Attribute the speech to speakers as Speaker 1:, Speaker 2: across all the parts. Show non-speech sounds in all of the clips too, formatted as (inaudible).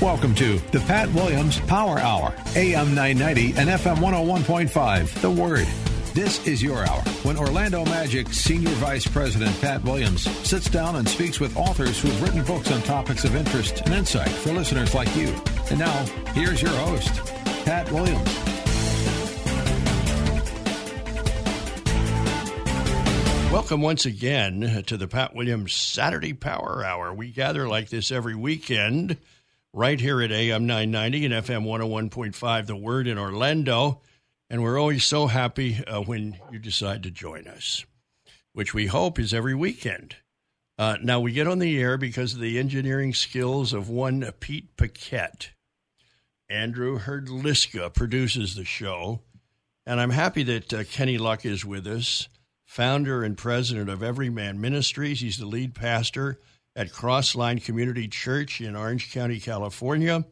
Speaker 1: Welcome to the Pat Williams Power Hour, AM 990 and FM 101.5. The Word. This is your hour when Orlando Magic Senior Vice President Pat Williams sits down and speaks with authors who've written books on topics of interest and insight for listeners like you. And now, here's your host, Pat Williams.
Speaker 2: Welcome once again to the Pat Williams Saturday Power Hour. We gather like this every weekend right here at AM 990 and FM 101.5, The Word in Orlando. And we're always so happy uh, when you decide to join us, which we hope is every weekend. Uh, now, we get on the air because of the engineering skills of one Pete Paquette. Andrew Herdliska produces the show. And I'm happy that uh, Kenny Luck is with us, founder and president of Everyman Ministries. He's the lead pastor at Crossline Community Church in Orange County, California.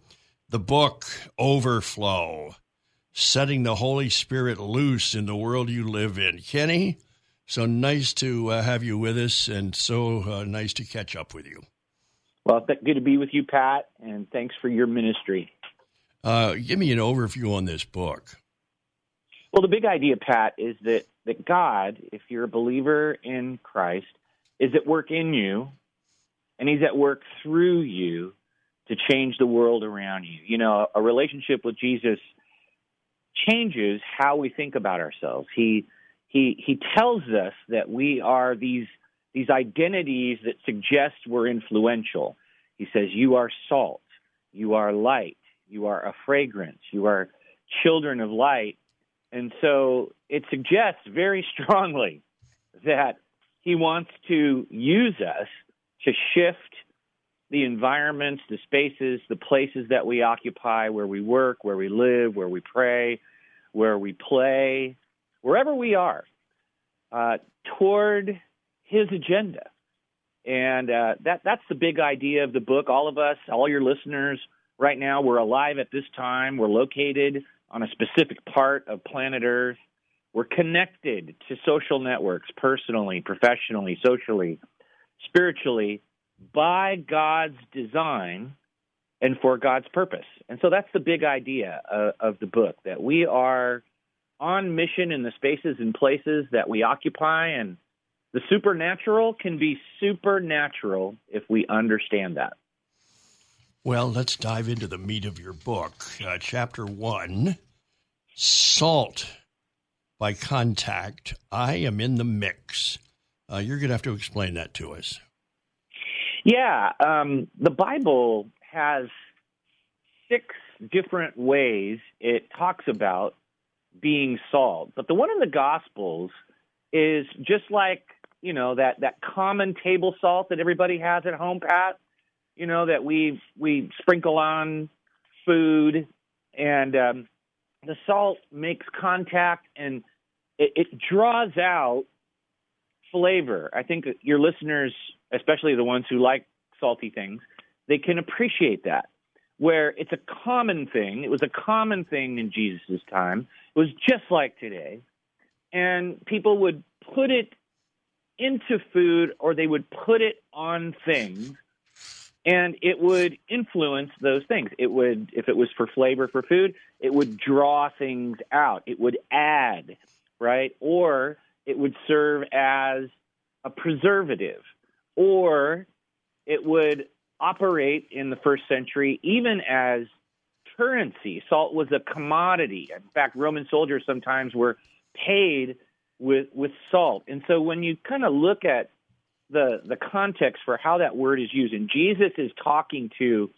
Speaker 2: The book, Overflow Setting the Holy Spirit Loose in the World You Live in. Kenny, so nice to uh, have you with us and so uh, nice to catch up with you.
Speaker 3: Well, th- good to be with you, Pat, and thanks for your ministry.
Speaker 2: Uh, give me an overview on this book.
Speaker 3: Well, the big idea, Pat, is that, that God, if you're a believer in Christ, is at work in you and he's at work through you to change the world around you. You know, a relationship with Jesus changes how we think about ourselves. He he he tells us that we are these these identities that suggest we're influential. He says you are salt, you are light, you are a fragrance, you are children of light. And so it suggests very (laughs) strongly that he wants to use us to shift the environments, the spaces, the places that we occupy, where we work, where we live, where we pray, where we play, wherever we are, uh, toward his agenda. And uh, that that's the big idea of the book. All of us, all your listeners, right now, we're alive at this time. We're located on a specific part of planet Earth. We're connected to social networks, personally, professionally, socially spiritually by God's design and for God's purpose. And so that's the big idea of, of, the book that we are on mission in the spaces and places that we occupy, and the supernatural can be supernatural if we understand that.
Speaker 2: Well, let's dive into the meat of your book. Uh, chapter one Salt by Contact. I am in the mix. Uh, you're going to have to explain that to us.
Speaker 3: Yeah, um, the Bible has six different ways it talks about being salt, but the one in the Gospels is just like you know that that common table salt that everybody has at home, Pat. You know that we we sprinkle on food, and um, the salt makes contact and it, it draws out flavor. I think your listeners, especially the ones who like salty things, they can appreciate that. Where it's a common thing, it was a common thing in Jesus' time. It was just like today. And people would put it into food or they would put it on things and it would influence those things. It would, if it was for flavor for food, it would draw things out. It would add, right? Or it would serve as a preservative, or it would operate in the first century even as currency. Salt was a commodity. In fact, Roman soldiers sometimes were paid with with salt. And so when you kind of look at the the context for how that word is used, and Jesus is talking to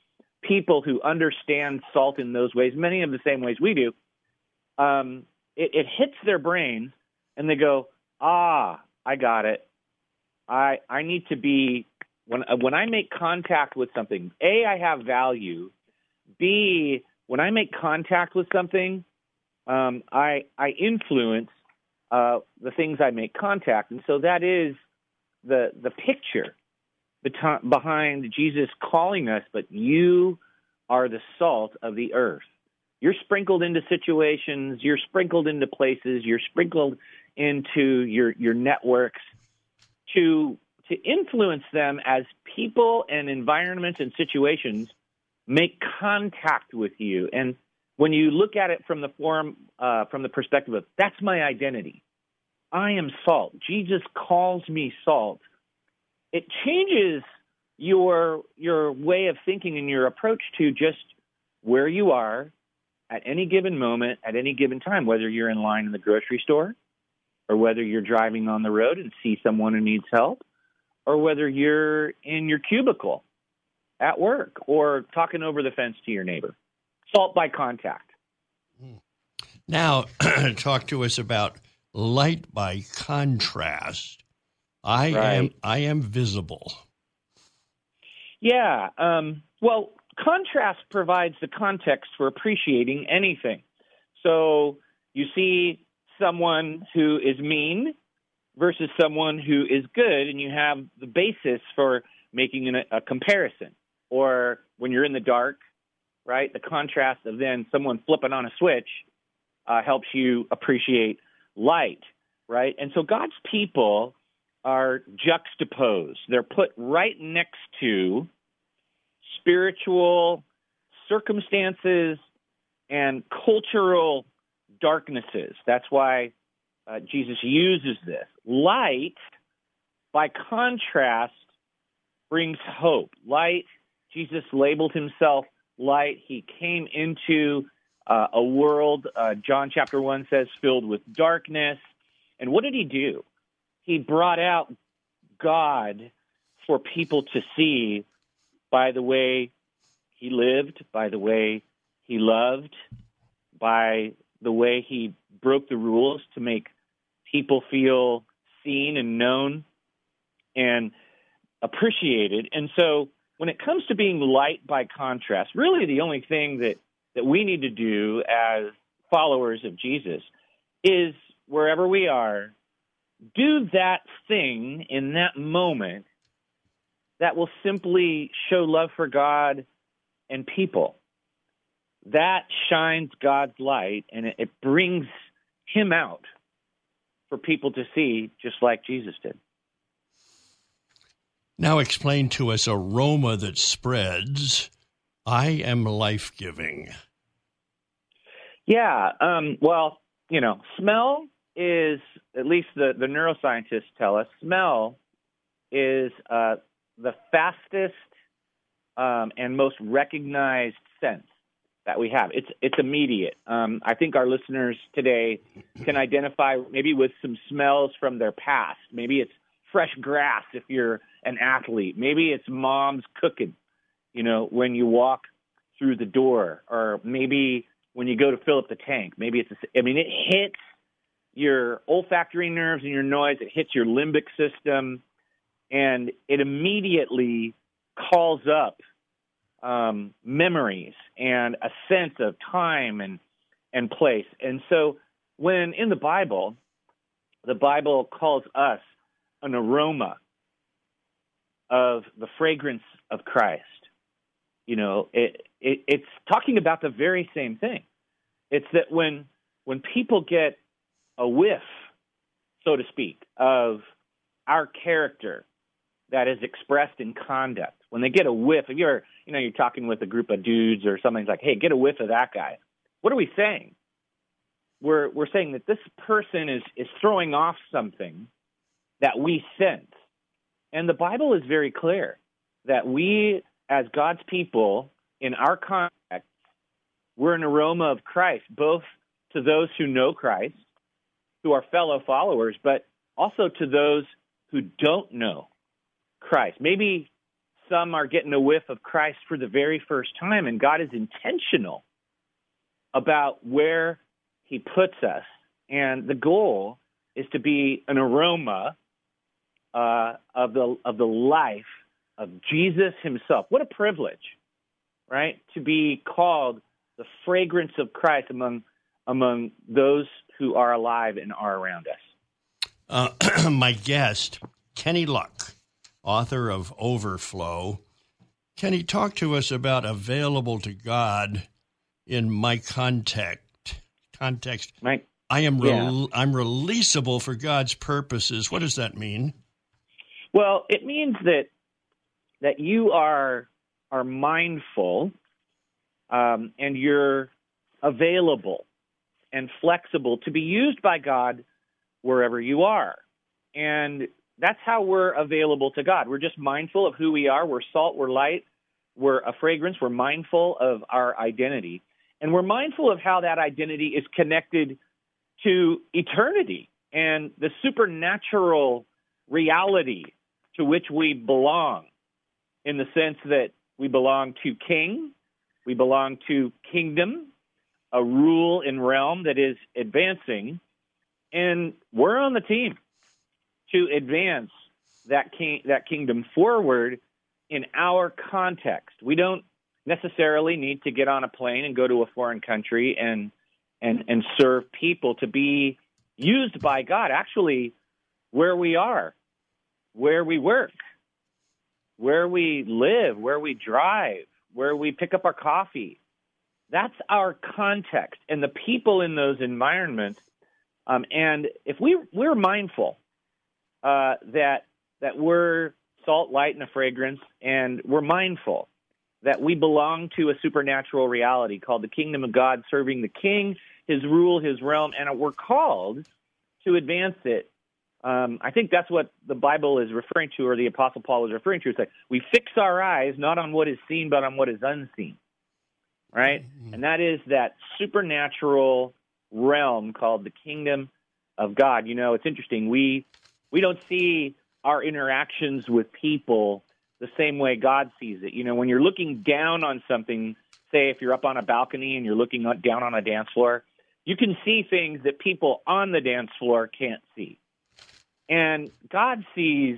Speaker 3: people who understand salt in those ways, many of the same ways we do. Um, it, it hits their brains and they go, ah, I got it. I I need to be when when I make contact with something. A, I have value. B, when I make contact with something, um, I I influence uh, the things I make contact, and so that is the the picture behind Jesus calling us. But you are the salt of the earth. You're sprinkled into situations. You're sprinkled into places. You're sprinkled into your your networks to to influence them as people and environments and situations make contact with you. And when you look at it from the form uh, from the perspective of that's my identity, I am salt. Jesus calls me salt. It changes your your way of thinking and your approach to just where you are at any given moment, at any given time, whether you're in line in the grocery store, or whether you're driving on the road and see someone who needs help, or whether you're in your cubicle at work or talking over the fence to your neighbor. Salt by contact.
Speaker 2: Now, (clears throat) talk to us about light by contrast. I right. am I am visible.
Speaker 3: Yeah. Um, well, contrast provides the context for appreciating anything. So you see someone who is mean versus someone who is good, and you have the basis for making an, a comparison. Or when you're in the dark, right, the contrast of then someone flipping on a switch uh, helps you appreciate light, right? And so God's people are juxtaposed. They're put right next to spiritual circumstances and cultural darknesses. That's why uh, Jesus uses this. Light, by contrast, brings hope. Light, Jesus labeled himself light. He came into uh, a world, uh, John chapter 1 says, filled with darkness. And what did he do? He brought out God for people to see by the way he lived, by the way he loved, by the way he broke the rules to make people feel seen and known and appreciated. And so when it comes to being light by contrast, really the only thing that, that we need to do as followers of Jesus is wherever we are, do that thing in that moment that will simply show love for God and people. That shines God's light and it, it brings Him out for people to see, just like Jesus did.
Speaker 2: Now, explain to us aroma that spreads. I am life giving.
Speaker 3: Yeah. Um, well, you know, smell is, at least the, the neuroscientists tell us, smell is uh, the fastest um, and most recognized sense that we have. It's it's immediate. Um, I think our listeners today can identify maybe with some smells from their past. Maybe it's fresh grass if you're an athlete. Maybe it's mom's cooking. You know, when you walk through the door, or maybe when you go to fill up the tank. Maybe it's. A, I mean, it hits your olfactory nerves and your noise. It hits your limbic system and it immediately calls up um, memories and a sense of time and and place. And so, when in the Bible, the Bible calls us an aroma of the fragrance of Christ. You know, it, it, it's talking about the very same thing. It's that when when people get a whiff, so to speak, of our character that is expressed in conduct. When they get a whiff, if you're, you know, you're talking with a group of dudes or something like, hey, get a whiff of that guy. What are we saying? We're we're saying that this person is is throwing off something that we sense. And the Bible is very clear that we as God's people in our context, we're an aroma of Christ, both to those who know Christ, who are fellow followers, but also to those who don't know Christ. Maybe some are getting a whiff of Christ for the very first time, and God is intentional about where He puts us and the goal is to be an aroma uh, of the of the life of Jesus Himself. What a privilege, right? To be called the fragrance of Christ among among those who are alive and are around us.
Speaker 2: Uh, (clears throat) my guest, Kenny Luck, author of Overflow. Kenny talk to us about available to God in my context. Context.
Speaker 3: Right.
Speaker 2: I am re- yeah. I'm releasable for God's purposes. What does that mean?
Speaker 3: Well, it means that that you are are mindful um, and you're available and flexible to be used by God wherever you are. And that's how we're available to God. We're just mindful of who we are. We're salt, we're light, we're a fragrance, we're mindful of our identity. And we're mindful of how that identity is connected to eternity and the supernatural reality to which we belong in the sense that we belong to king, we belong to kingdom, a rule and realm that is advancing, and we're on the team to advance that king, that kingdom forward in our context. We don't necessarily need to get on a plane and go to a foreign country and and and serve people to be used by God. Actually, where we are, where we work, where we live, where we drive, where we pick up our coffee. That's our context and the people in those environments. Um, and if we we're mindful uh, that that we're salt, light, and a fragrance, and we're mindful that we belong to a supernatural reality called the kingdom of God, serving the King, His rule, His realm, and we're called to advance it um, I think that's what the Bible is referring to, or the Apostle Paul is referring to. It's like we fix our eyes not on what is seen, but on what is unseen, right? Mm-hmm. And that is that supernatural realm called the kingdom of God. You know, it's interesting. We we don't see our interactions with people the same way God sees it. You know, when you're looking down on something, say if you're up on a balcony and you're looking down on a dance floor, you can see things that people on the dance floor can't see and God sees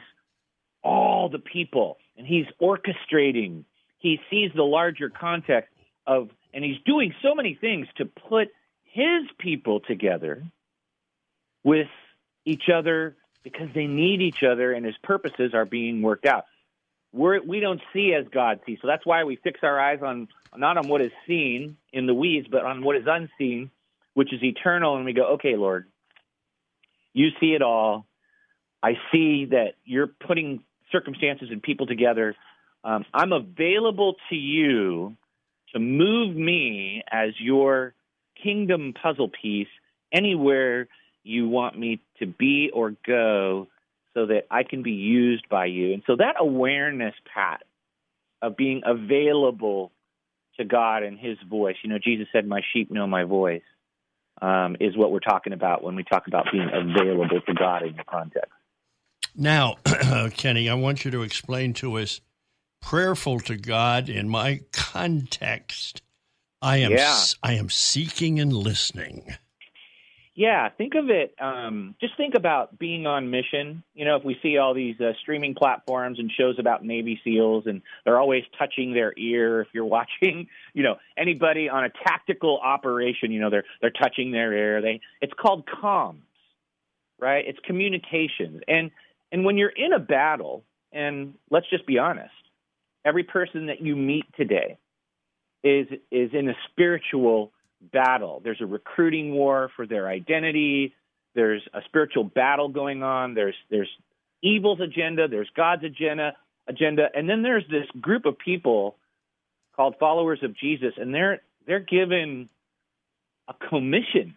Speaker 3: all the people and he's orchestrating. He sees the larger context of, and he's doing so many things to put his people together with each other because they need each other and his purposes are being worked out. We're, we don't see as God sees. So that's why we fix our eyes on not on what is seen in the weeds, but on what is unseen, which is eternal. And we go, okay, Lord, you see it all. I see that you're putting circumstances and people together. Um, I'm available to you to move me as your kingdom puzzle piece anywhere you want me to be or go so that I can be used by you. And so that awareness, Pat, of being available to God and his voice, you know, Jesus said, My sheep know my voice, um, is what we're talking about when we talk about being available to God in the context.
Speaker 2: Now, (clears throat) Kenny, I want you to explain to us prayerful to God in my context. I am yeah. I am seeking and listening.
Speaker 3: Yeah, think of it. Um, just think about being on mission. You know, if we see all these uh, streaming platforms and shows about Navy SEALs, and they're always touching their ear. If you're (laughs) watching, you know, anybody on a tactical operation, you know, they're they're touching their ear. They it's called comms, right? It's communications, and and when you're in a battle, and let's just be honest, every person that you meet today is is in a spiritual battle. There's a recruiting war for their identity. There's a spiritual battle going on. There's there's evil's agenda. There's God's agenda agenda, and then there's this group of people called followers of Jesus, and they're they're given a commission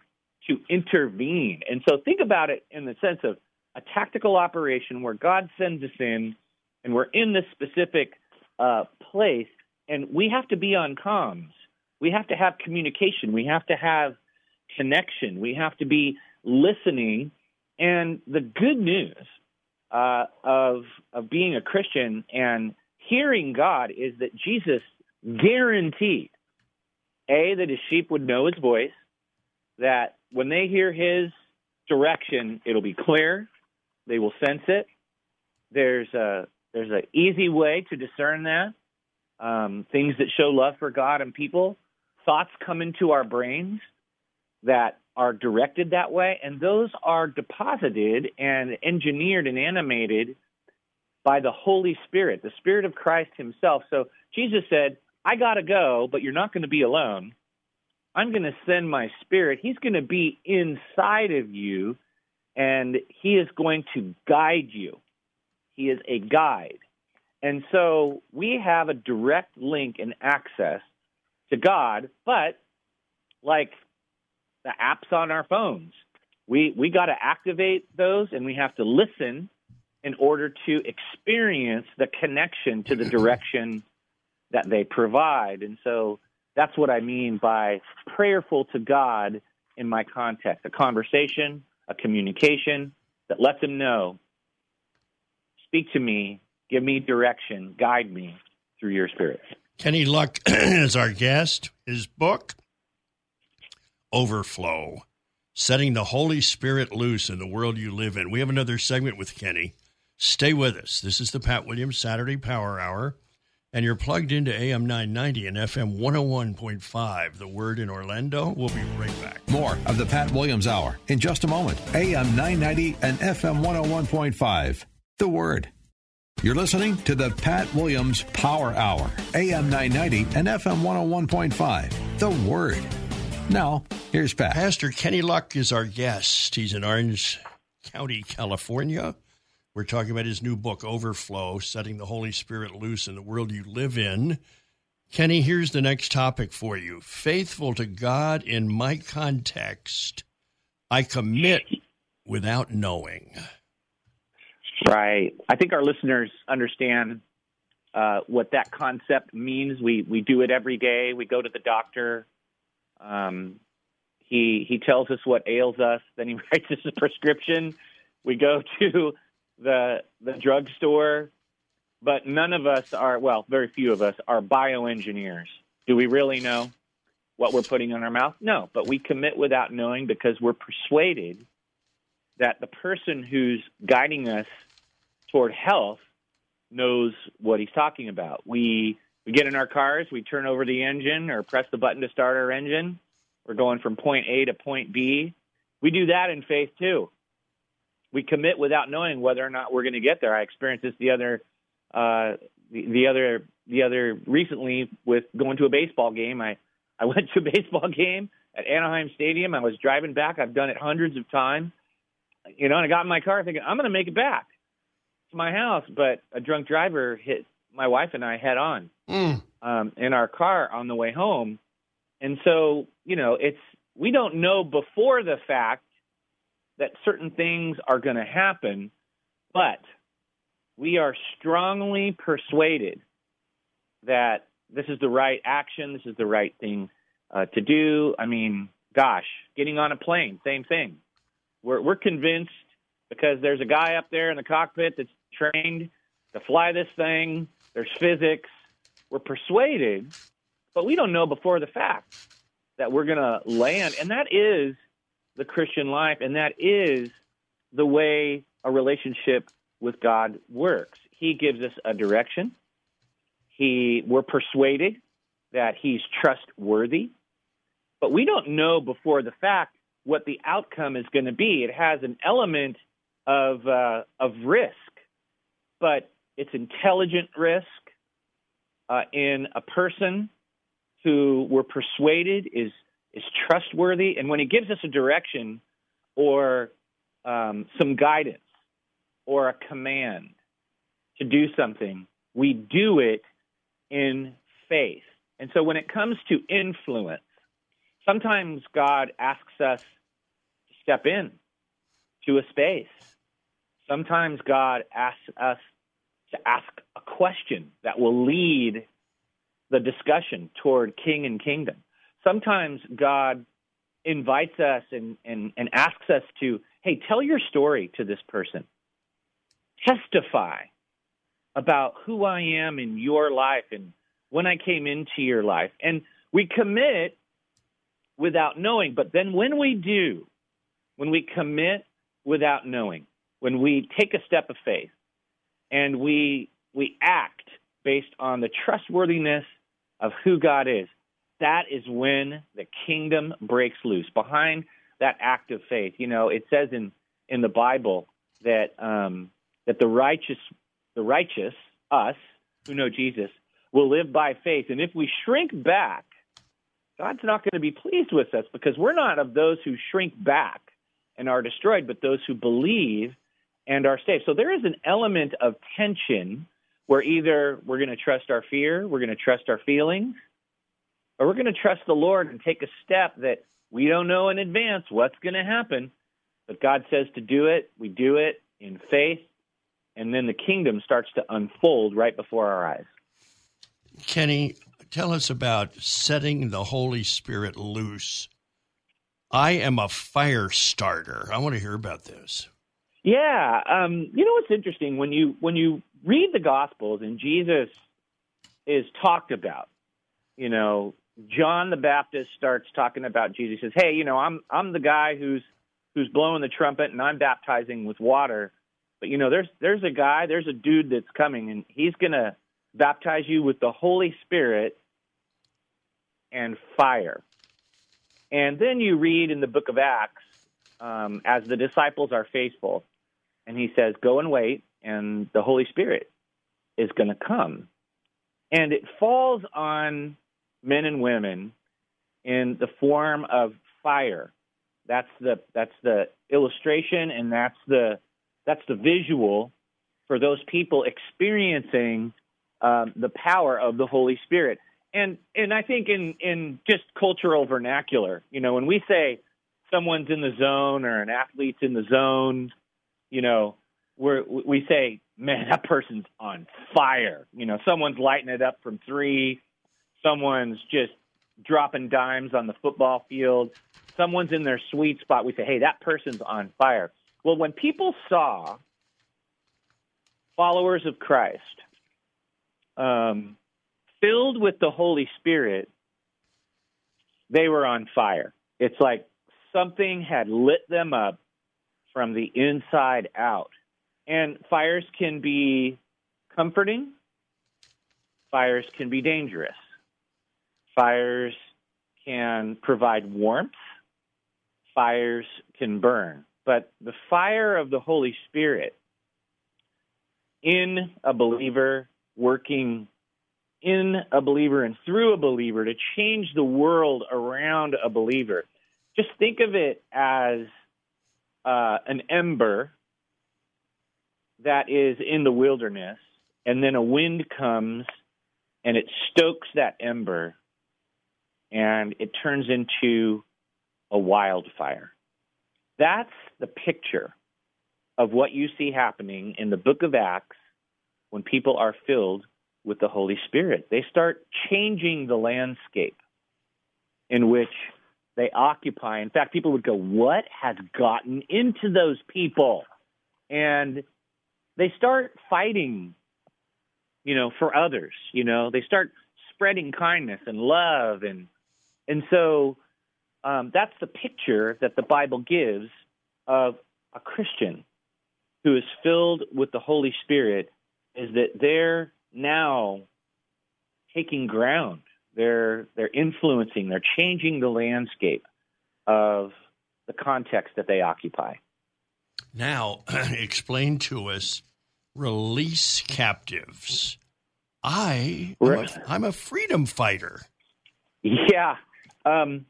Speaker 3: to intervene. And so think about it in the sense of a tactical operation where God sends us in and we're in this specific uh, place and we have to be on comms. We have to have communication. We have to have connection. We have to be listening. And the good news uh, of of being a Christian and hearing God is that Jesus guaranteed a that his sheep would know his voice, that when they hear his direction, it'll be clear. They will sense it. There's a there's an easy way to discern that. Um, things that show love for God and people, thoughts come into our brains that are directed that way, and those are deposited and engineered and animated by the Holy Spirit, the Spirit of Christ Himself. So Jesus said, I got to go, but you're not going to be alone. I'm going to send my Spirit. He's going to be inside of you, and He is going to guide you. He is a guide. And so we have a direct link and access to God, but like the apps on our phones, we, we got to activate those and we have to listen in order to experience the connection to the (laughs) direction that they provide. And so that's what I mean by prayerful to God in my context a conversation, a communication that lets him know speak to me, give me direction, guide me through your spirit.
Speaker 2: Kenny Luck (clears throat) is our guest. His book, Overflow Setting the Holy Spirit Loose in the World You Live in. We have another segment with Kenny. Stay with us. This is the Pat Williams Saturday Power Hour, and you're plugged into AM 990 and FM 101.5. The Word in Orlando. We'll be right back.
Speaker 1: More of the Pat Williams Hour in just a moment. AM 990 and FM 101.5. The Word. You're listening to the Pat Williams Power Hour, AM 990 and FM 101.5. The Word. Now, here's Pat.
Speaker 2: Pastor Kenny Luck is our guest. He's in Orange County, California. We're talking about his new book, Overflow Setting the Holy Spirit Loose in the World You Live in. Kenny, here's the next topic for you Faithful to God in my context, I commit without knowing.
Speaker 3: Right. I think our listeners understand uh, what that concept means. We we do it every day. We go to the doctor. Um, he he tells us what ails us. (laughs) Then he writes us a prescription. We go (laughs) to the the drugstore, but none of us are. Well, very few of us are bioengineers. Do we really know what we're putting in our mouth? No, but we commit without knowing because we're persuaded that the person who's guiding us toward health knows what he's talking about. We we get in our cars, we turn over the engine or press the button to start our engine. We're going from point A to point B. We do that in faith too. We commit without knowing whether or not we're going to get there. I experienced this the other uh, the, the other the other recently with going to a baseball game. I I (laughs) went to a baseball game at Anaheim Stadium. I was driving back. I've done it hundreds of times. You know, and I got in my car thinking I'm going to make it back my house, but a drunk driver hit my wife and I head on
Speaker 2: Mm.
Speaker 3: um, in our car on the way home. And so, you know, it's we don't know before the fact that certain things are going to happen, but we are strongly persuaded that this is the right action, this is the right thing uh, to do. I mean, gosh, getting on a plane, same thing. We're we're convinced because there's a guy up there in the cockpit that's trained to fly this thing. There's physics. We're persuaded, but we don't know before the fact that we're going to land. And that is the Christian life, and that is the way a relationship with God works. He gives us a direction. He we're persuaded that he's trustworthy, but we don't know before the fact what the outcome is going to be. It has an element of uh, of risk, but it's intelligent risk uh, in a person who we're persuaded is is trustworthy, and when he gives us a direction or um, some guidance or a command to do something, we do it in faith. And so when it comes to influence, sometimes God asks us to step in to a space. Sometimes God asks us to ask a question that will lead the discussion toward king and kingdom. Sometimes God invites us and, and, and asks us to, hey, tell your story to this person. Testify about who I am in your life and when I came into your life. And we commit without knowing, but then when we do, when we commit without knowing, when we take a step of faith and we we act based on the trustworthiness of who God is, that is when the kingdom breaks loose. Behind that act of faith, you know, it says in in the Bible that um, that the righteous, the righteous, us who know Jesus, will live by faith, and if we shrink back, God's not going to be pleased with us because we're not of those who shrink back and are destroyed, but those who believe and are saved. So there is an element of tension where either we're going to trust our fear, we're going to trust our feelings, or we're going to trust the Lord and take a step that we don't know in advance what's going to happen. But God says to do it, we do it in faith, and then the kingdom starts to unfold right before our eyes.
Speaker 2: Kenny, tell us about setting the Holy Spirit loose. I am a fire starter. I want to hear about this.
Speaker 3: Yeah, um, you know what's interesting when you when you read the Gospels and Jesus is talked about. You know, John the Baptist starts talking about Jesus. He says, "Hey, you know, I'm I'm the guy who's who's blowing the trumpet and I'm baptizing with water. But you know, there's there's a guy, there's a dude that's coming and he's to baptize you with the Holy Spirit and fire." And then you read in the book of Acts um, as the disciples are faithful, and he says, "Go and wait, and the Holy Spirit is going to come." And it falls on men and women in the form of fire. That's the that's the illustration and that's the that's the visual for those people experiencing um, the power of the Holy Spirit. And and I think in in just cultural vernacular, you know, when we say someone's in the zone or an athlete's in the zone, you know, we we say, man, that person's on fire. You know, someone's lighting it up from three someone's just dropping dimes on the football field, someone's in their sweet spot, we say, hey, that person's on fire. Well, when people saw followers of Christ um, filled with the Holy Spirit, they were on fire. It's like something had lit them up from the inside out. And fires can be comforting, fires can be dangerous. Fires can provide warmth, fires can burn. But the fire of the Holy Spirit in a believer, working in a believer and through a believer to change the world around a believer. Just think of it as uh, an ember that is in the wilderness, and then a wind comes and it stokes that ember and it turns into a wildfire. That's the picture of what you see happening in the book of Acts when people are filled with the Holy Spirit. They start changing the landscape in which they occupy. In fact, people would go, What has gotten into those people? And they start fighting, you know, for others. You know, they start spreading kindness and love and and so um, that's the picture that the Bible gives of a Christian who is filled with the Holy Spirit is that they're now taking ground. They're they're influencing, they're changing the landscape of the context that they occupy.
Speaker 2: Now, (clears throat) explain to us release captives. I am a, I'm a freedom fighter.
Speaker 3: Yeah, um,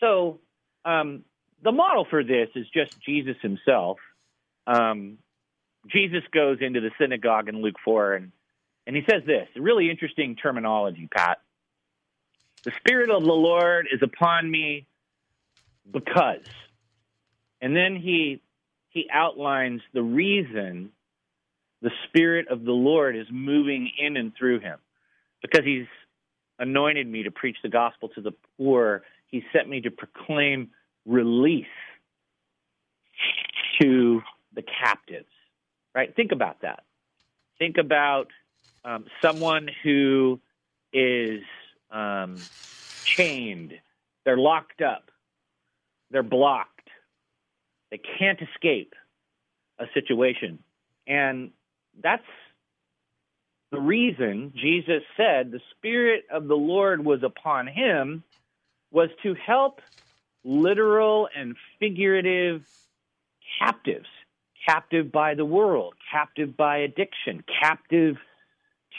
Speaker 3: so um, the model for this is just Jesus himself. Um, Jesus goes into the synagogue in Luke 4 and, and he says this really interesting terminology, Pat. The Spirit of the Lord is upon me because. And then he, he outlines the reason the Spirit of the Lord is moving in and through him because he's anointed me to preach the gospel to the poor. He sent me to proclaim release to the captives. Right? Think about that. Think about um, someone who is um, chained, they're locked up, they're blocked, They can't escape a situation. And that's the reason Jesus said the Spirit of the Lord was upon him was to help literal and figurative captives, captive by the world, captive by addiction, captive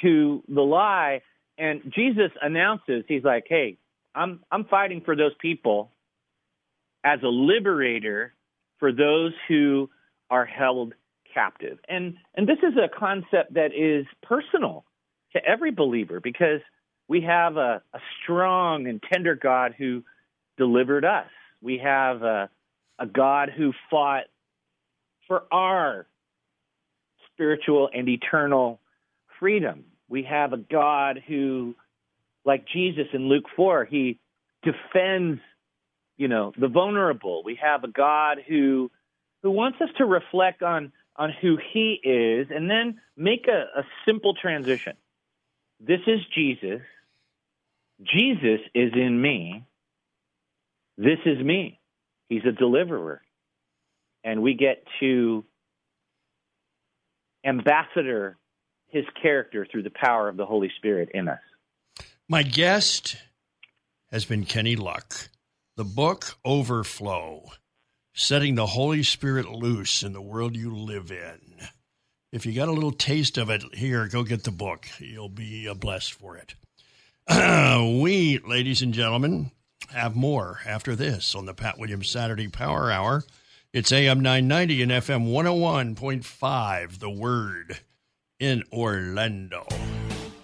Speaker 3: to the lie. And Jesus announces, he's like, hey, I'm, I'm fighting for those people as a liberator for those who are held captive. And and this is a concept that is personal to every believer because we have a, a strong and tender God who delivered us. We have a, a God who fought for our spiritual and eternal freedom. We have a God who, like Jesus in Luke 4, he defends, you know, the vulnerable. We have a God who who wants us to reflect on on who he is and then make a, a simple transition. This is Jesus. Jesus is in me. This is me. He's a deliverer. And we get to ambassador his character through the power of the Holy Spirit in us.
Speaker 2: My guest has been Kenny Luck. The book Overflow setting the Holy Spirit loose in the world you live in. If you got a little taste of it here, go get the book. You'll be uh, blessed for it. (clears throat) we, ladies and gentlemen, have more after this on the Pat Williams Saturday Power Hour. It's AM 990 and FM 101.5, The Word in Orlando.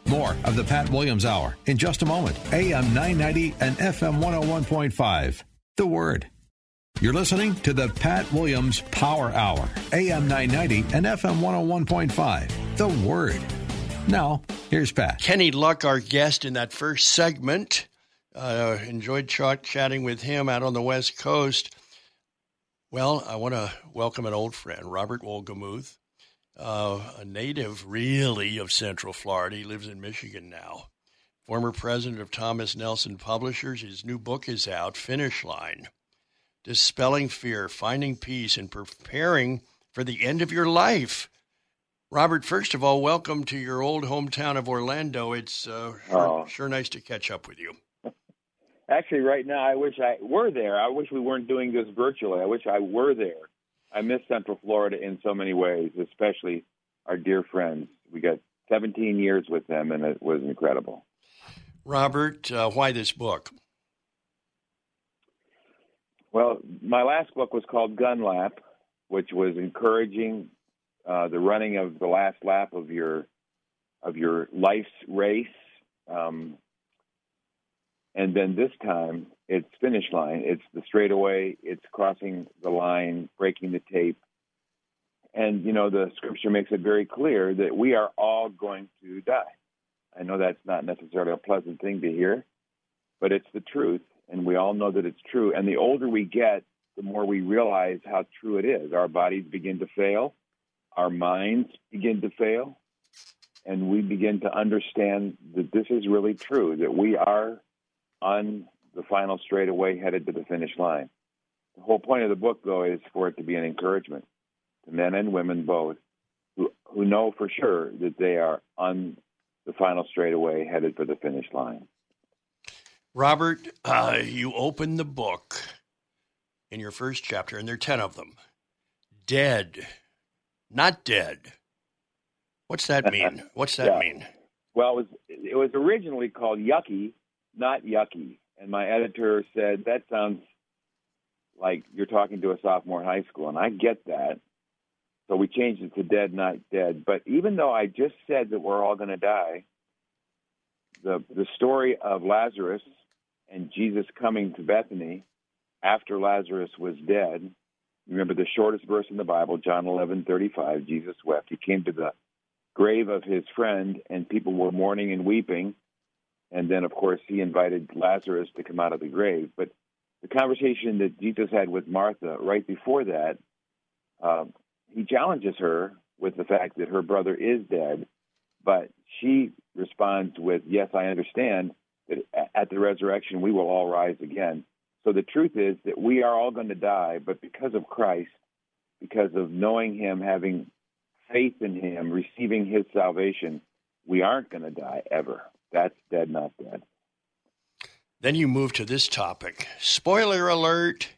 Speaker 1: More of the Pat Williams Hour in just a moment. AM 990 and FM 101.5, The Word. You're listening to the Pat Williams Power Hour, AM 990 and FM 101.5. The Word. Now, here's Pat.
Speaker 2: Kenny Luck, our guest in that first segment. Uh, enjoyed ch- chatting with him out on the West Coast. Well, I want to welcome an old friend, Robert Wolgemuth, uh, a native really of Central Florida. He lives in Michigan now. Former president of Thomas Nelson Publishers. His new book is out, Finish Line dispelling fear, finding peace, and preparing for the end of your life. Robert, first of all, welcome to your old hometown of Orlando. It's uh, sure, oh. sure nice to catch up with you.
Speaker 4: Actually, right now, I wish I were there. I wish we weren't doing this virtually. I wish I were there. I miss Central Florida in so many ways, especially our dear friends. We got 17 years with them, and it was incredible.
Speaker 2: Robert, uh, why this book?
Speaker 4: Well, my last book was called Gun Lap, which was encouraging uh, the running of the last lap of your of your life's race. Um, and then this time, it's finish line. It's the straightaway. It's crossing the line, breaking the tape. And you know, the scripture makes it very clear that we are all going to die. I know that's not necessarily a pleasant thing to hear, but it's the truth and we all know that it's true. And the older we get, the more we realize how true it is. Our bodies begin to fail, our minds begin to fail, and we begin to understand that this is really true, that we are on the final straightaway headed to the finish line. The whole point of the book, though, is for it to be an encouragement to men and women both who, who know for sure that they are on the final straightaway headed for the finish line.
Speaker 2: Robert, uh, you open the book in your first chapter, and there are 10 of them. Dead, not dead. What's that (laughs) mean? What's that
Speaker 4: yeah.
Speaker 2: mean?
Speaker 4: Well, it was, it was originally called Yucky, not Yucky. And my editor said, that sounds like you're talking to a sophomore in high school. And I get that. So we changed it to Dead, Not Dead. But even though I just said that we're all going to die, the, the story of Lazarus and Jesus coming to Bethany after Lazarus was dead. Remember the shortest verse in the Bible, John 11:35. Jesus wept. He came to the grave of his friend, and people were mourning and weeping. And then, of course, he invited Lazarus to come out of the grave. But the conversation that Jesus had with Martha right before that, uh, he challenges her with the fact that her brother is dead, but she responds with, "Yes, I understand." that at the resurrection we will all rise again. So the truth is that we are all going to die, but because of Christ, because of knowing Him, having faith in Him, receiving His salvation, we aren't going to die ever. That's dead, not dead.
Speaker 2: Then you move to this topic. Spoiler alert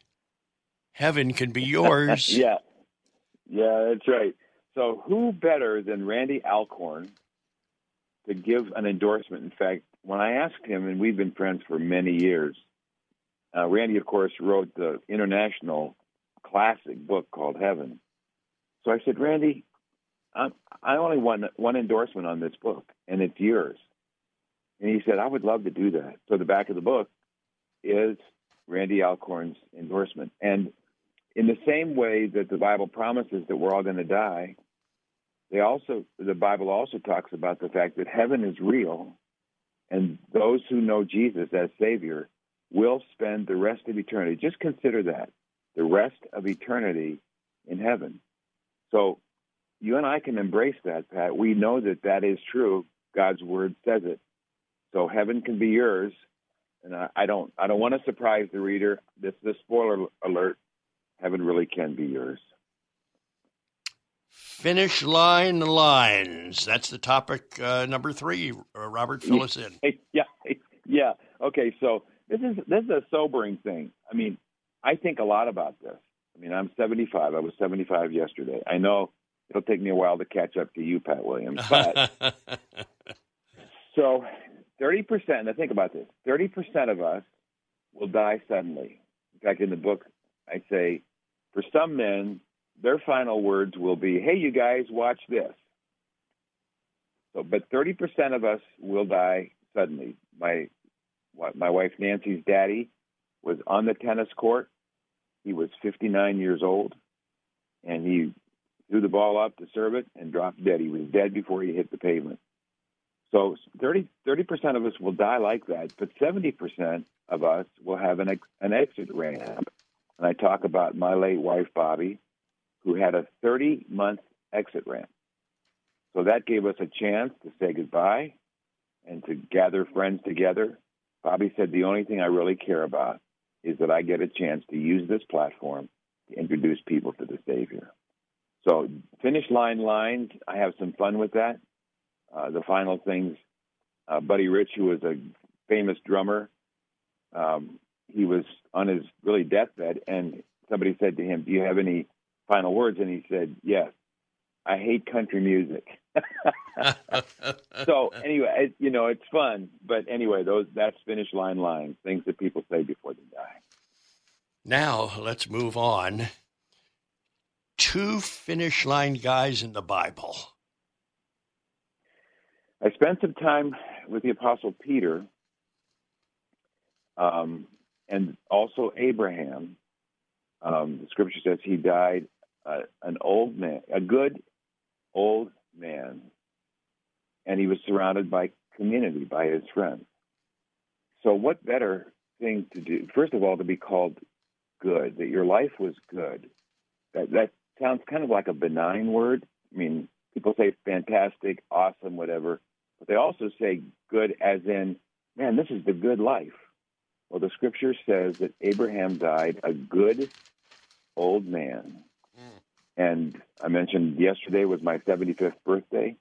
Speaker 2: heaven can be yours. (laughs)
Speaker 4: yeah. Yeah, that's right. So, who better than Randy Alcorn to give an endorsement? In fact, when I asked him, and we've been friends for many years, uh, Randy, of course, wrote the international classic book called Heaven. So I said, Randy, I, I only want one endorsement on this book, and it's yours. And he said, I would love to do that. So the back of the book is Randy Alcorn's endorsement. And in the same way that the Bible promises that we're all going to die, they also the Bible also talks about the fact that heaven is real, and those who know Jesus as Savior will spend the rest of eternity. Just consider that the rest of eternity in heaven. So you and I can embrace that, Pat. We know that that is true. God's word says it. So heaven can be yours, and I, I don't I don't want to surprise the reader. This is a spoiler alert. Heaven really can be yours.
Speaker 2: Finish line lines. That's the topic uh, number three. Uh, Robert, fill us in. (laughs)
Speaker 4: Yeah, yeah. Okay, so this is this is a sobering thing. I mean, I think a lot about this. I mean, I'm 75. I was 75 yesterday. I know it'll take me a while to catch up to you, Pat Williams, but (laughs) so 30%, now think about this 30% of us will die suddenly. In fact, in the book, I say, for some men, their final words will be, hey, you guys, watch this. So, but 30% of us will die suddenly. My, my wife Nancy's daddy was on the tennis court. He was 59 years old, and he threw the ball up to serve it and dropped dead. He was dead before he hit the pavement. So 30 percent of us will die like that, but 70 percent of us will have an an exit ramp. And I talk about my late wife Bobbie, who had a 30 month exit ramp. So that gave us a chance to say goodbye and to gather friends together. Bobbie said the only thing I really care about is that I get a chance to use this platform to introduce people to the Savior. So finish line lines, I have some fun with that. Uh, the final things. Uh, Buddy Rich, who was a famous drummer, um, he was on his really deathbed, and somebody said to him, "Do you have any final words?" And he said, "Yes, I hate country music." (laughs) so anyway, it, you know, it's fun. But anyway, those that's finish line lines, things that people say before they die.
Speaker 2: Now let's move on. Two finish line guys in the Bible.
Speaker 4: I spent some time with the Apostle Peter um, and also Abraham. Um, the scripture says he died uh, an old man, a good old man, and he was surrounded by community, by his friends. So, what better thing to do? First of all, to be called good, that your life was good. That, that sounds kind of like a benign word. I mean, people say fantastic, awesome, whatever. But they also say good as in, man, this is the good life. Well, the scripture says that Abraham died a good old man. Mm. And I mentioned yesterday was my 75th birthday.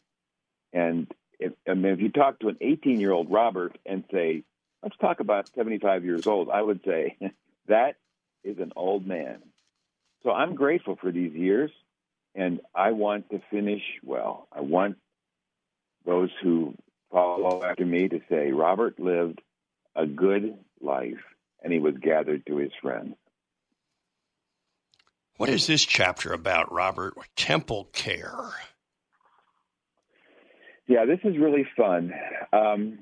Speaker 4: And if, I mean, if you talk to an 18 year old Robert and say, let's talk about 75 years old, I would say, (laughs) that is an old man. So I'm grateful for these years, and I want to finish well. I want those who follow after me to say, Robert lived a good life and he was gathered to his friends.
Speaker 2: What is this chapter about, Robert? Temple care.
Speaker 4: Yeah, this is really fun. Um,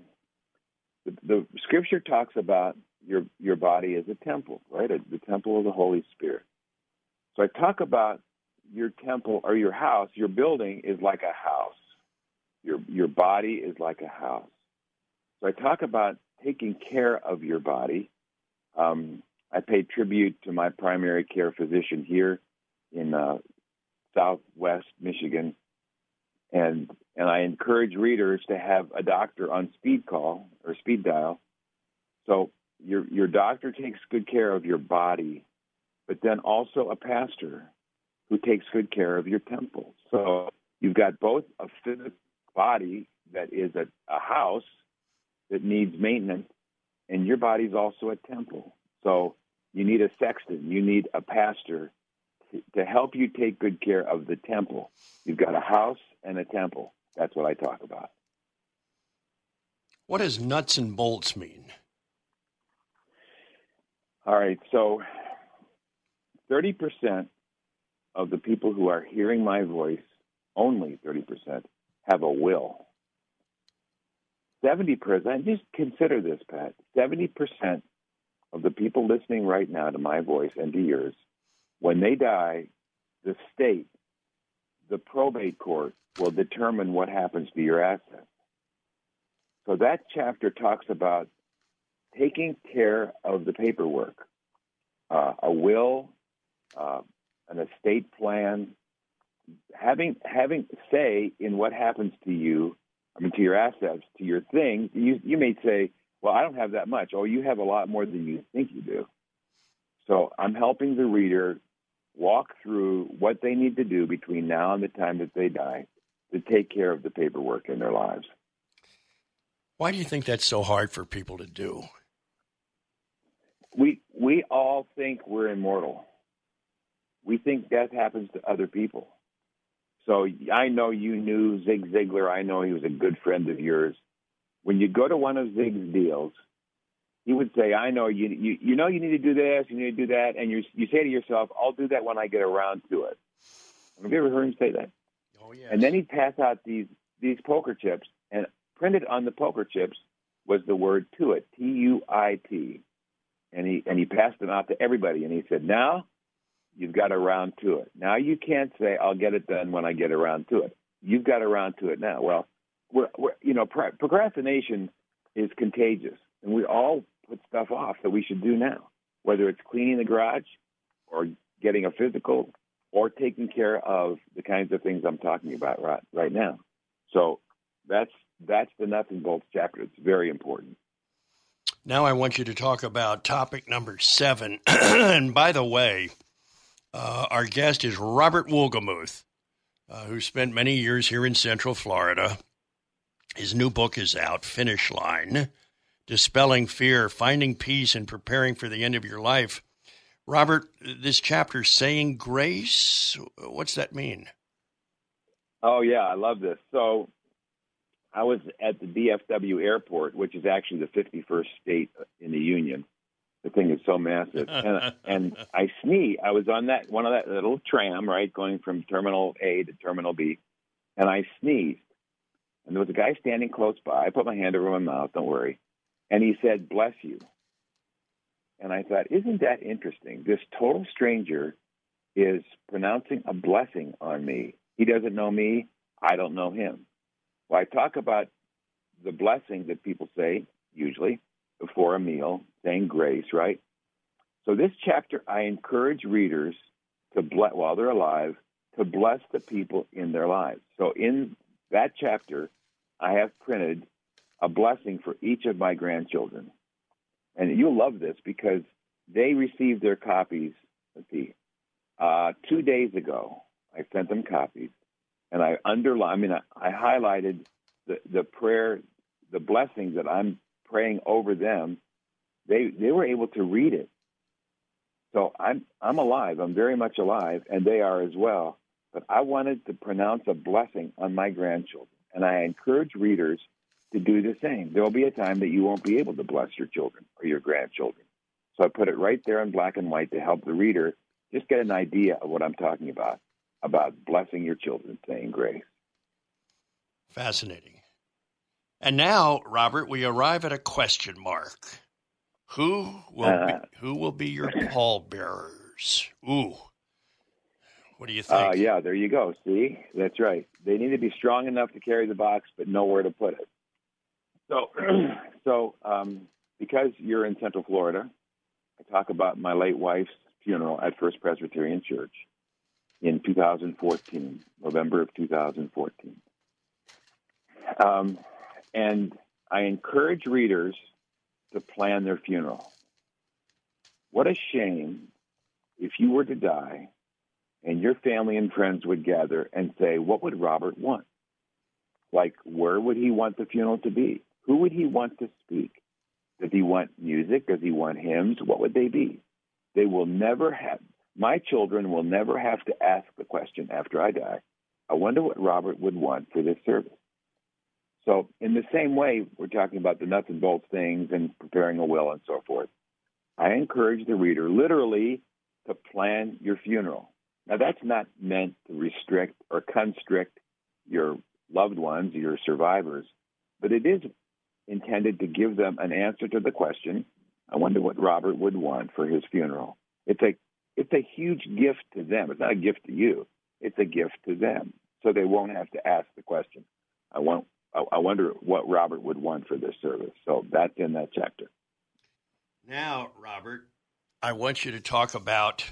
Speaker 4: the, the, scripture talks about your your body as a temple, right? The temple of the Holy Spirit. So I talk about your temple or your house. Your building is like a house. Your your body is like a house. So I talk about taking care of your body. Um, I pay tribute to my primary care physician here in uh, Southwest Michigan, and and I encourage readers to have a doctor on speed call or speed dial. So your your doctor takes good care of your body, but then also a pastor who takes good care of your temple. So you've got both a physical body that is a, a house that needs maintenance, and your body's also a temple. So you need a sexton, you need a pastor to, to help you take good care of the temple. You've got a house and a temple. That's what I talk about.
Speaker 2: What does nuts and bolts mean?
Speaker 4: All right, so 30% of the people who are hearing my voice, only 30%, have a will. 70%, just consider this, Pat 70% of the people listening right now to my voice and to yours, when they die, the state, the probate court, will determine what happens to your assets. So that chapter talks about taking care of the paperwork, uh, a will, uh, an estate plan, having having say in what happens to you. I mean, to your assets, to your things. You you may say, "Well, I don't have that much." Oh, you have a lot more than you think you do. So I'm helping the reader walk through what they need to do between now and the time that they die to take care of the paperwork in their lives.
Speaker 2: Why do you think that's so hard for people to do?
Speaker 4: We we all think we're immortal. We think death happens to other people. So I know you knew Zig Ziglar. I know he was a good friend of yours. When you go to one of Zig's deals, he would say, "I know you you you know you need to do this, you need to do that," and you you say to yourself, "I'll do that when I get around to it." Have you ever heard him say that?
Speaker 2: Oh yeah.
Speaker 4: And then he'd pass out these these poker chips, and printed on the poker chips was the word "tuit," T U I T, and he and he passed them out to everybody, and he said, "Now you've got around to it. Now you can't say I'll get it done when I get around to it. You've got around to it now." Well, we're, we're you know pro- procrastination is contagious, and we all put stuff off that we should do now, whether it's cleaning the garage or getting a physical or taking care of the kinds of things I'm talking about right, right now. So that's that's the nuts and bolts chapter. It's very important.
Speaker 2: Now I want you to talk about topic number seven. (clears throat) and by the way, uh, our guest is Robert Wolgemuth, uh, who spent many years here in Central Florida. His new book is out, Finish Line Dispelling Fear, Finding Peace, and Preparing for the End of Your Life. Robert, this chapter, Saying Grace, what's that mean?
Speaker 4: Oh, yeah, I love this. So I was at the DFW airport, which is actually the 51st state in the union. The thing is so massive, and, (laughs) and I sneezed. I was on that one of that little tram, right, going from Terminal A to Terminal B, and I sneezed. And there was a guy standing close by. I put my hand over my mouth. Don't worry. And he said, "Bless you." And I thought, isn't that interesting? This total stranger is pronouncing a blessing on me. He doesn't know me. I don't know him. Well, I talk about the blessing that people say, usually, before a meal, saying grace, right? So, this chapter, I encourage readers to bless, while they're alive, to bless the people in their lives. So, in that chapter, I have printed a blessing for each of my grandchildren. And you'll love this because they received their copies, let's see, uh, two days ago. I sent them copies and I underlined. I mean, I, I highlighted the the prayer, the blessings that I'm praying over them. They they were able to read it. So I'm I'm alive. I'm very much alive, and they are as well. But I wanted to pronounce a blessing on my grandchildren, and I encourage readers to do the same. There will be a time that you won't be able to bless your children or your grandchildren. So I put it right there in black and white to help the reader just get an idea of what I'm talking about about blessing your children, saying grace.
Speaker 2: Fascinating. And now, Robert, we arrive at a question mark. Who will uh, be, who will be your (laughs) pallbearers? Ooh, what do you think?
Speaker 4: Uh, yeah, there you go. See, that's right. They need to be strong enough to carry the box, but nowhere to put it. So, (clears throat) so um, because you're in Central Florida, I talk about my late wife's funeral at First Presbyterian Church in 2014, November of 2014. Um, and I encourage readers to plan their funeral. What a shame if you were to die and your family and friends would gather and say, What would Robert want? Like, where would he want the funeral to be? Who would he want to speak? Does he want music? Does he want hymns? What would they be? They will never have, my children will never have to ask the question after I die, I wonder what Robert would want for this service. So, in the same way, we're talking about the nuts and bolts things and preparing a will and so forth. I encourage the reader literally to plan your funeral. Now, that's not meant to restrict or constrict your loved ones, your survivors, but it is intended to give them an answer to the question I wonder what Robert would want for his funeral. It's a it's a huge gift to them. It's not a gift to you. It's a gift to them. So they won't have to ask the question. I want I wonder what Robert would want for this service. So that's in that chapter.
Speaker 2: Now, Robert, I want you to talk about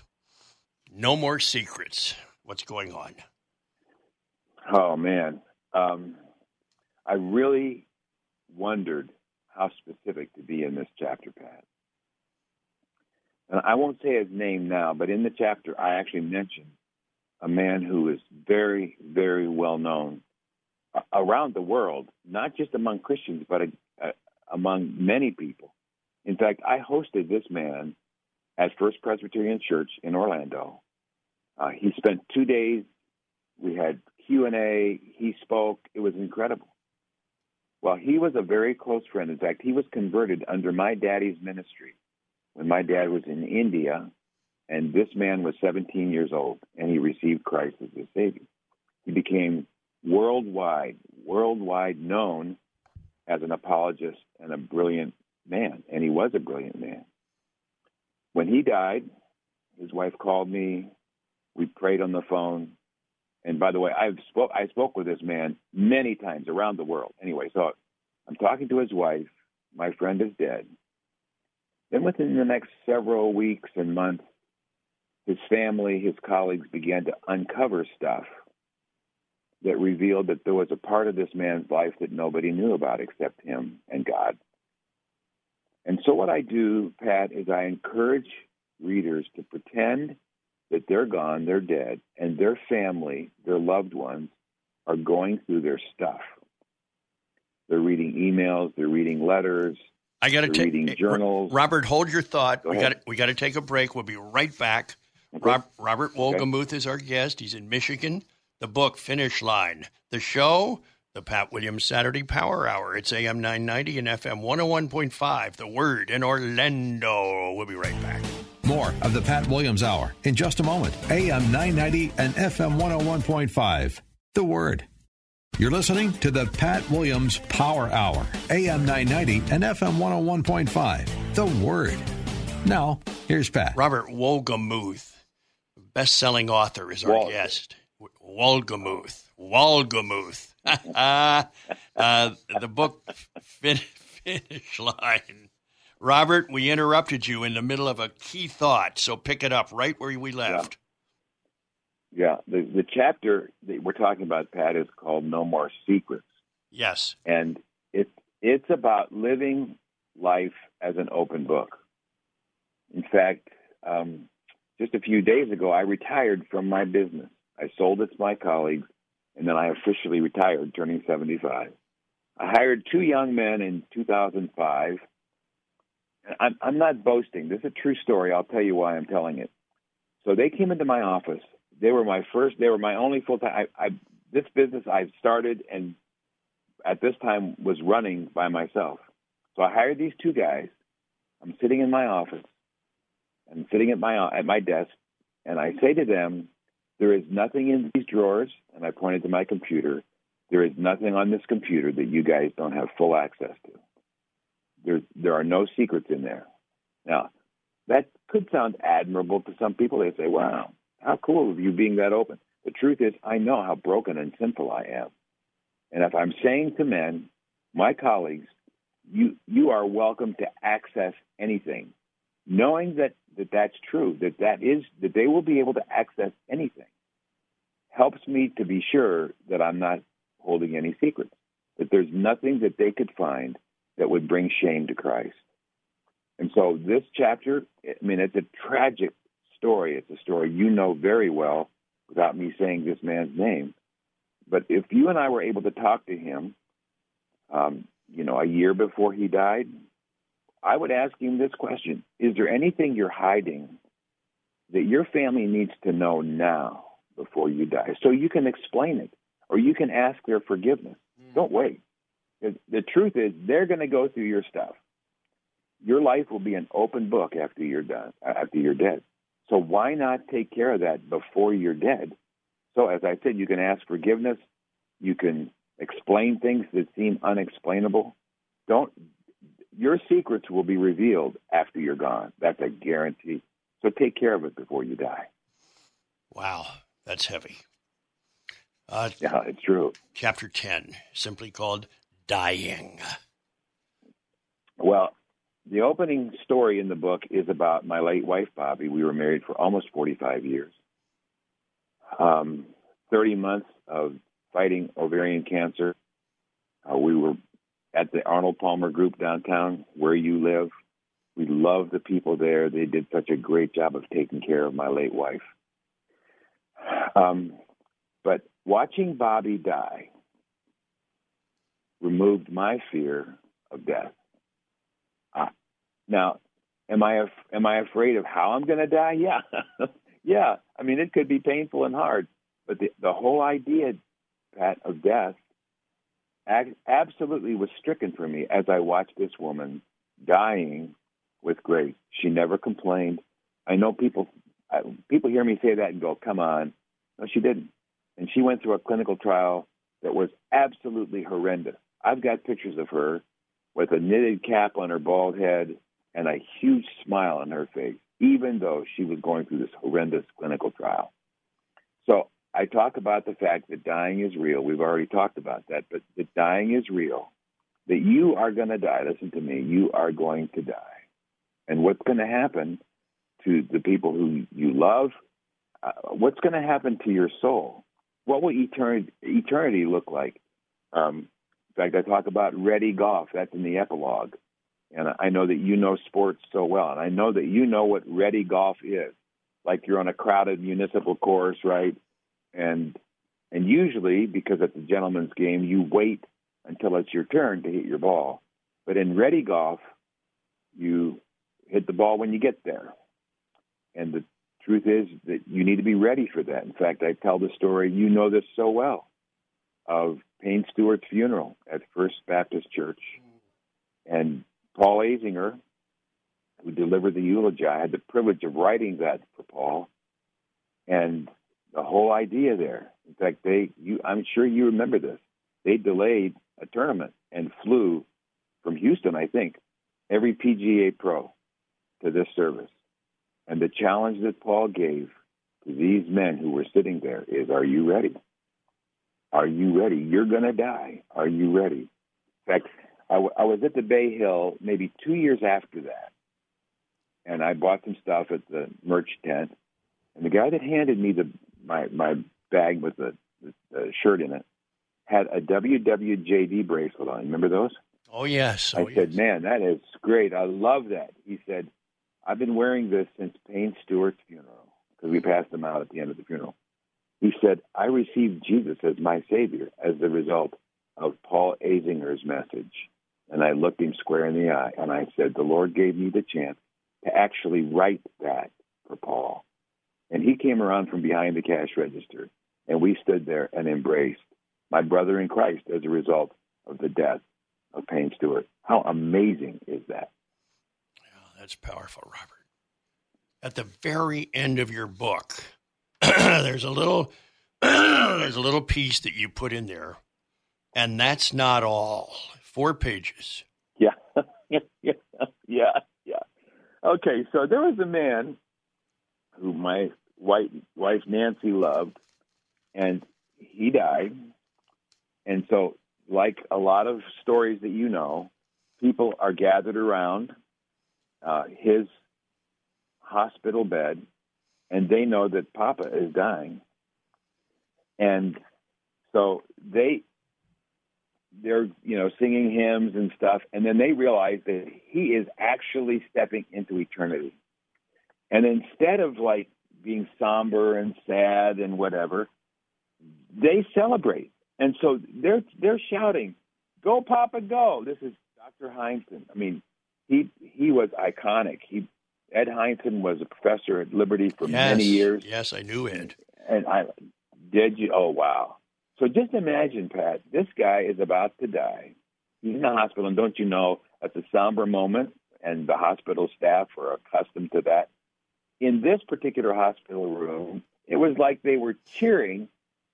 Speaker 2: no more secrets. What's going on?
Speaker 4: Oh man, um, I really wondered how specific to be in this chapter, Pat. And I won't say his name now, but in the chapter, I actually mentioned a man who is very, very well known around the world, not just among Christians, but among many people. In fact, I hosted this man at First Presbyterian Church in Orlando. Uh, he spent two days. We had Q and A. He spoke. It was incredible. Well, he was a very close friend. In fact, he was converted under my daddy's ministry when my dad was in India, and this man was 17 years old, and he received Christ as his Savior. He became worldwide, worldwide known as an apologist and a brilliant man, and he was a brilliant man. When he died, his wife called me. We prayed on the phone. And by the way, I've spoke I spoke with this man many times around the world. Anyway, so I'm talking to his wife. My friend is dead. Then within the next several weeks and months, his family, his colleagues began to uncover stuff that revealed that there was a part of this man's life that nobody knew about except him and God. And so, what I do, Pat, is I encourage readers to pretend that they're gone, they're dead, and their family, their loved ones, are going through their stuff. They're reading emails, they're reading letters,
Speaker 2: I got to take
Speaker 4: reading journals.
Speaker 2: Robert, hold your thought.
Speaker 4: Go
Speaker 2: we got we got to take a break. We'll be right back.
Speaker 4: Okay.
Speaker 2: Rob, Robert Wolgemuth is our guest. He's in Michigan. The book Finish Line. The show, the Pat Williams Saturday Power Hour. It's AM 990 and FM 101.5. The Word in Orlando. We'll be right back.
Speaker 1: More of the Pat Williams Hour in just a moment. AM 990 and FM 101.5. The Word. You're listening to the Pat Williams Power Hour, AM 990 and FM 101.5. The Word. Now, here's Pat.
Speaker 2: Robert Wolgemuth, best-selling author, is our
Speaker 4: Wal-
Speaker 2: guest. Wolgemuth. Wolgemuth. (laughs) uh, the book fin- Finish Line. Robert, we interrupted you in the middle of a key thought, so pick it up right where we left.
Speaker 4: Yeah, the, the chapter that we're talking about, Pat, is called No More Secrets.
Speaker 2: Yes.
Speaker 4: And it, it's about living life as an open book. In fact, um, just a few days ago, I retired from my business. I sold it to my colleagues, and then I officially retired, turning 75. I hired two young men in 2005. I'm, I'm not boasting. This is a true story. I'll tell you why I'm telling it. So they came into my office. They were my first. They were my only full time. I, I this business I started and at this time was running by myself. So I hired these two guys. I'm sitting in my office. I'm sitting at my at my desk, and I say to them, "There is nothing in these drawers." And I pointed to my computer. There is nothing on this computer that you guys don't have full access to. There, there are no secrets in there. Now, that could sound admirable to some people. They say, "Wow, how cool of you being that open." The truth is, I know how broken and sinful I am. And if I'm saying to men, my colleagues, you you are welcome to access anything, knowing that, that that's true, that that is that they will be able to access anything, helps me to be sure that I'm not holding any secrets, that there's nothing that they could find that would bring shame to Christ. And so this chapter, I mean, it's a tragic story. It's a story you know very well without me saying this man's name. But if you and I were able to talk to him, um, you know, a year before he died, I would ask him this question Is there anything you're hiding that your family needs to know now before you die so you can explain it or you can ask their forgiveness? Mm. Don't wait. The truth is, they're going to go through your stuff. Your life will be an open book after you're done, after you're dead. So why not take care of that before you're dead? So as I said, you can ask forgiveness. You can explain things that seem unexplainable. Don't your secrets will be revealed after you're gone. That's a guarantee. So take care of it before you die.
Speaker 2: Wow, that's heavy.
Speaker 4: Uh, yeah, it's true.
Speaker 2: Chapter 10, simply called Dying.
Speaker 4: Well, the opening story in the book is about my late wife, Bobbie. We were married for almost 45 years. Um, 30 months of fighting ovarian cancer. Uh, we were at the Arnold Palmer Group downtown, where you live. We love the people there. They did such a great job of taking care of my late wife. Um, but watching Bobbie die removed my fear of death. Uh, now, am I af- am I afraid of how I'm going to die? (laughs) Yeah, yeah. I mean, it could be painful and hard, but the the whole idea, Pat, of death absolutely was stricken for me as I watched this woman dying with grace. She never complained. I know people people hear me say that and go, "Come on." No, she didn't. And she went through a clinical trial that was absolutely horrendous. I've got pictures of her with a knitted cap on her bald head and a huge smile on her face, even though she was going through this horrendous clinical trial. So I talk about the fact that dying is real. We've already talked about that, but that dying is real. That you are going to die. Listen to me. You are going to die. And what's going to happen to the people who you love? Uh, what's going to happen to your soul? What will eternity, eternity look like? Um, in fact, I talk about ready golf. That's in the epilogue. And I know that you know sports so well. And I know that you know what ready golf is. Like you're on a crowded municipal course, right? And and usually because it's a gentleman's game, you wait until it's your turn to hit your ball. But in ready golf, you hit the ball when you get there. And the truth is that you need to be ready for that. In fact, I tell the story, you know this so well, of Payne Stewart's funeral at First Baptist Church. And Paul Azinger, who delivered the eulogy, I had the privilege of writing that for Paul. And the whole idea there. In fact, they you I'm sure you remember this. They delayed a tournament and flew from Houston, I think, every PGA pro to this service. And the challenge that Paul gave to these men who were sitting there is are you ready? Are you ready? You're going to die. Are you ready? In fact, I, w- I was at the Bay Hill maybe two years after that, and I bought some stuff at the merch tent. And the guy that handed me the my my bag with the, the shirt in it had a WWJD bracelet on. Remember those?
Speaker 2: Oh yes. Oh,
Speaker 4: I said, "Man, that is great. I love that." He said, "I've been wearing this since Payne Stewart's funeral because we passed him out at the end of the funeral." He said, "I received Jesus as my Savior as the result of Paul Azinger's message." And I looked him square in the eye and I said, "The Lord gave me the chance to actually write that for Paul." And he came around from behind the cash register, and we stood there and embraced my brother in Christ as a result of the death of Payne Stewart. How amazing is that?
Speaker 2: Yeah, that's powerful, Robert. At the very end of your book, (clears throat) there's a little (clears throat) there's a little piece that you put in there, and that's not all. Four pages.
Speaker 4: Yeah, yeah, (laughs) yeah, yeah. Okay, so there was a man who my white wife Nancy loved, and he died. And so, like a lot of stories that you know, people are gathered around uh, his hospital bed, and they know that Papa is dying. And so they they're you know singing hymns and stuff, and then they realize that he is actually stepping into eternity. And instead of like being somber and sad and whatever, they celebrate. And so they're they're shouting, "Go Papa, go!" This is Dr. Hindson. I mean, he he was iconic. He Ed Hindson was a professor at Liberty for
Speaker 2: yes.
Speaker 4: many years.
Speaker 2: Yes, I knew Ed.
Speaker 4: And I did you? Oh wow! So just imagine, Pat, this guy is about to die. He's in the hospital, and don't you know that's a somber moment, and the hospital staff are accustomed to that. In this particular hospital room, it was like they were cheering.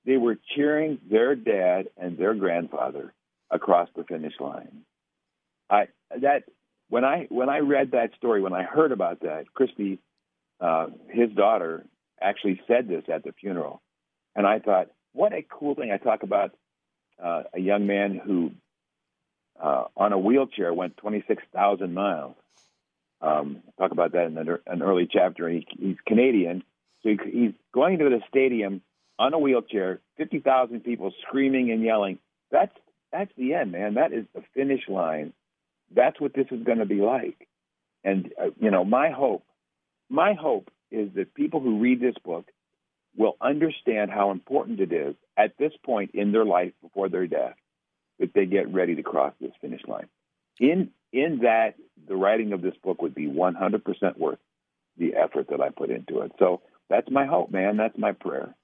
Speaker 4: They were cheering their dad and their grandfather across the finish line. I that when I when I read that story, when I heard about that, Christy, uh, his daughter, actually said this at the funeral, and I thought, what a cool thing. I talk about uh, a young man who, uh, on a wheelchair, went 26,000 miles. Um, talk about that in an, early chapter. He, he's Canadian, so he, he's going to the stadium on a wheelchair, 50,000 people screaming and yelling. That's that's the end, man. That is the finish line. That's what this is going to be like. And uh, you know, my hope, my hope is that people who read this book will understand how important it is at this point in their life before their death that they get ready to cross this finish line. In in that, the writing of this book would be 100% worth the effort that I put into it. So that's my hope, man. That's my prayer.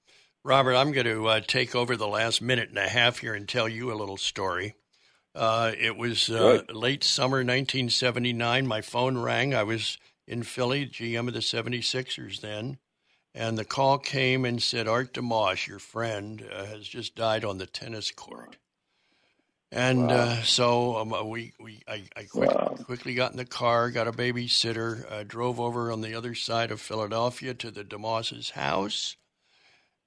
Speaker 2: Robert, I'm going to uh, take over the last minute and a half here and tell you a little story. Uh, it was uh, late summer 1979. My phone rang. I was in Philly, GM of the 76ers then. And the call came and said, Art DeMoss, your friend, uh, has just died on the tennis court. And wow. uh, so um, uh, we, we I, I quick, wow. quickly got in the car, got a babysitter, uh, drove over on the other side of Philadelphia to the DeMoss's house,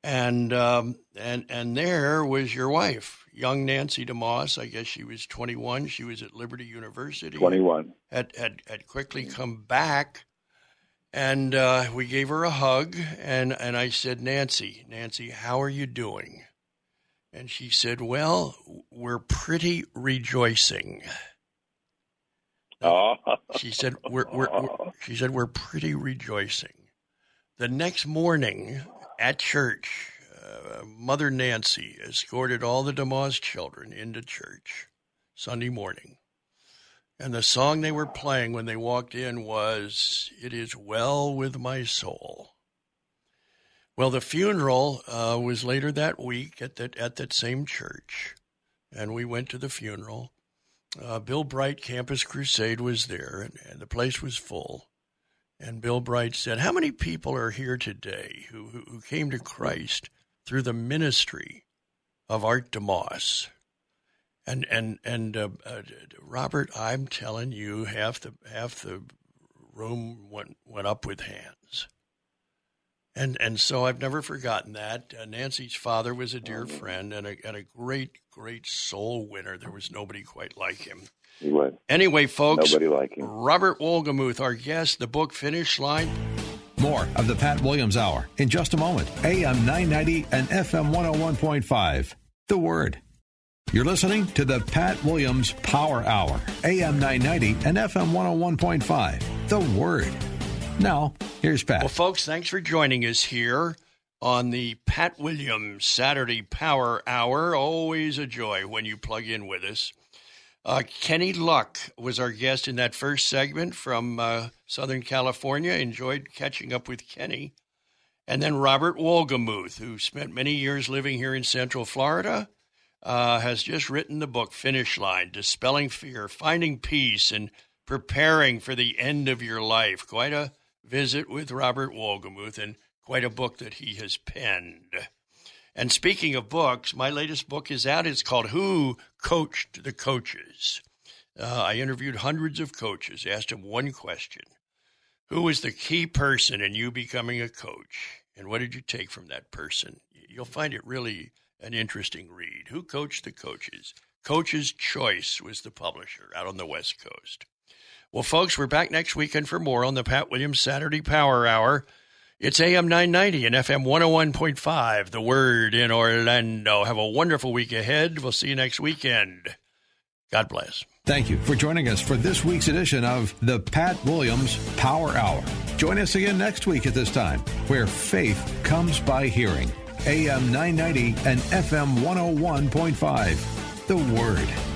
Speaker 2: and um, and and there was your wife, young Nancy DeMoss. I guess she was 21. She was at Liberty University.
Speaker 4: 21.
Speaker 2: Had had had quickly come back and uh, we gave her a hug, and, and I said, Nancy, Nancy, how are you doing? And she said, Well, we're pretty rejoicing.
Speaker 4: Oh. (laughs)
Speaker 2: She said, we're, we're, we're, she said, We're pretty rejoicing. The next morning at church, uh, Mother Nancy escorted all the DeMoss children into church Sunday morning. And the song they were playing when they walked in was It Is Well With My Soul. Well, the funeral uh, was later that week at that, at that same church, and we went to the funeral. Uh, Bill Bright, Campus Crusade, was there, and, and, the place was full. And Bill Bright said, How many people are here today who, who, who came to Christ through the ministry of Art DeMoss? And and and uh, uh, Robert, I'm telling you, half the half the room went went up with hands. And and so I've never forgotten that. Uh, Nancy's father was a dear friend and a and a great great soul winner. There was nobody quite like him.
Speaker 4: He was.
Speaker 2: Anyway, folks,
Speaker 4: nobody like him.
Speaker 2: Robert Wolgemuth, our guest, the book Finish Line.
Speaker 1: More of the Pat Williams Hour in just a moment. AM 990 and FM 101.5. The Word. You're listening to the Pat Williams Power Hour, AM 990 and FM 101.5. The Word. Now, here's Pat.
Speaker 2: Well, folks, thanks for joining us here on the Pat Williams Saturday Power Hour. Always a joy when you plug in with us. Uh, Kenny Luck was our guest in that first segment from uh, Southern California. Enjoyed catching up with Kenny. And then Robert Wolgemuth, who spent many years living here in Central Florida uh, has just written the book Finish Line Dispelling Fear, Finding Peace, and Preparing for the End of Your Life. Quite a visit with Robert Wolgemuth and quite a book that he has penned. And speaking of books, my latest book is out. It's called Who Coached the Coaches? Uh, I interviewed hundreds of coaches, asked them one question Who was the key person in you becoming a coach? And what did you take from that person? You'll find it really an interesting read. Who coached the coaches? Coach's Choice was the publisher out on the West Coast. Well, folks, we're back next weekend for more on the Pat Williams Saturday Power Hour. It's AM 990 and FM 101.5, the word in Orlando. Have a wonderful week ahead. We'll see you next weekend. God bless.
Speaker 1: Thank you for joining us for this week's edition of the Pat Williams Power Hour. Join us again next week at this time, where faith comes by hearing. AM 990 and FM 101.5. The Word.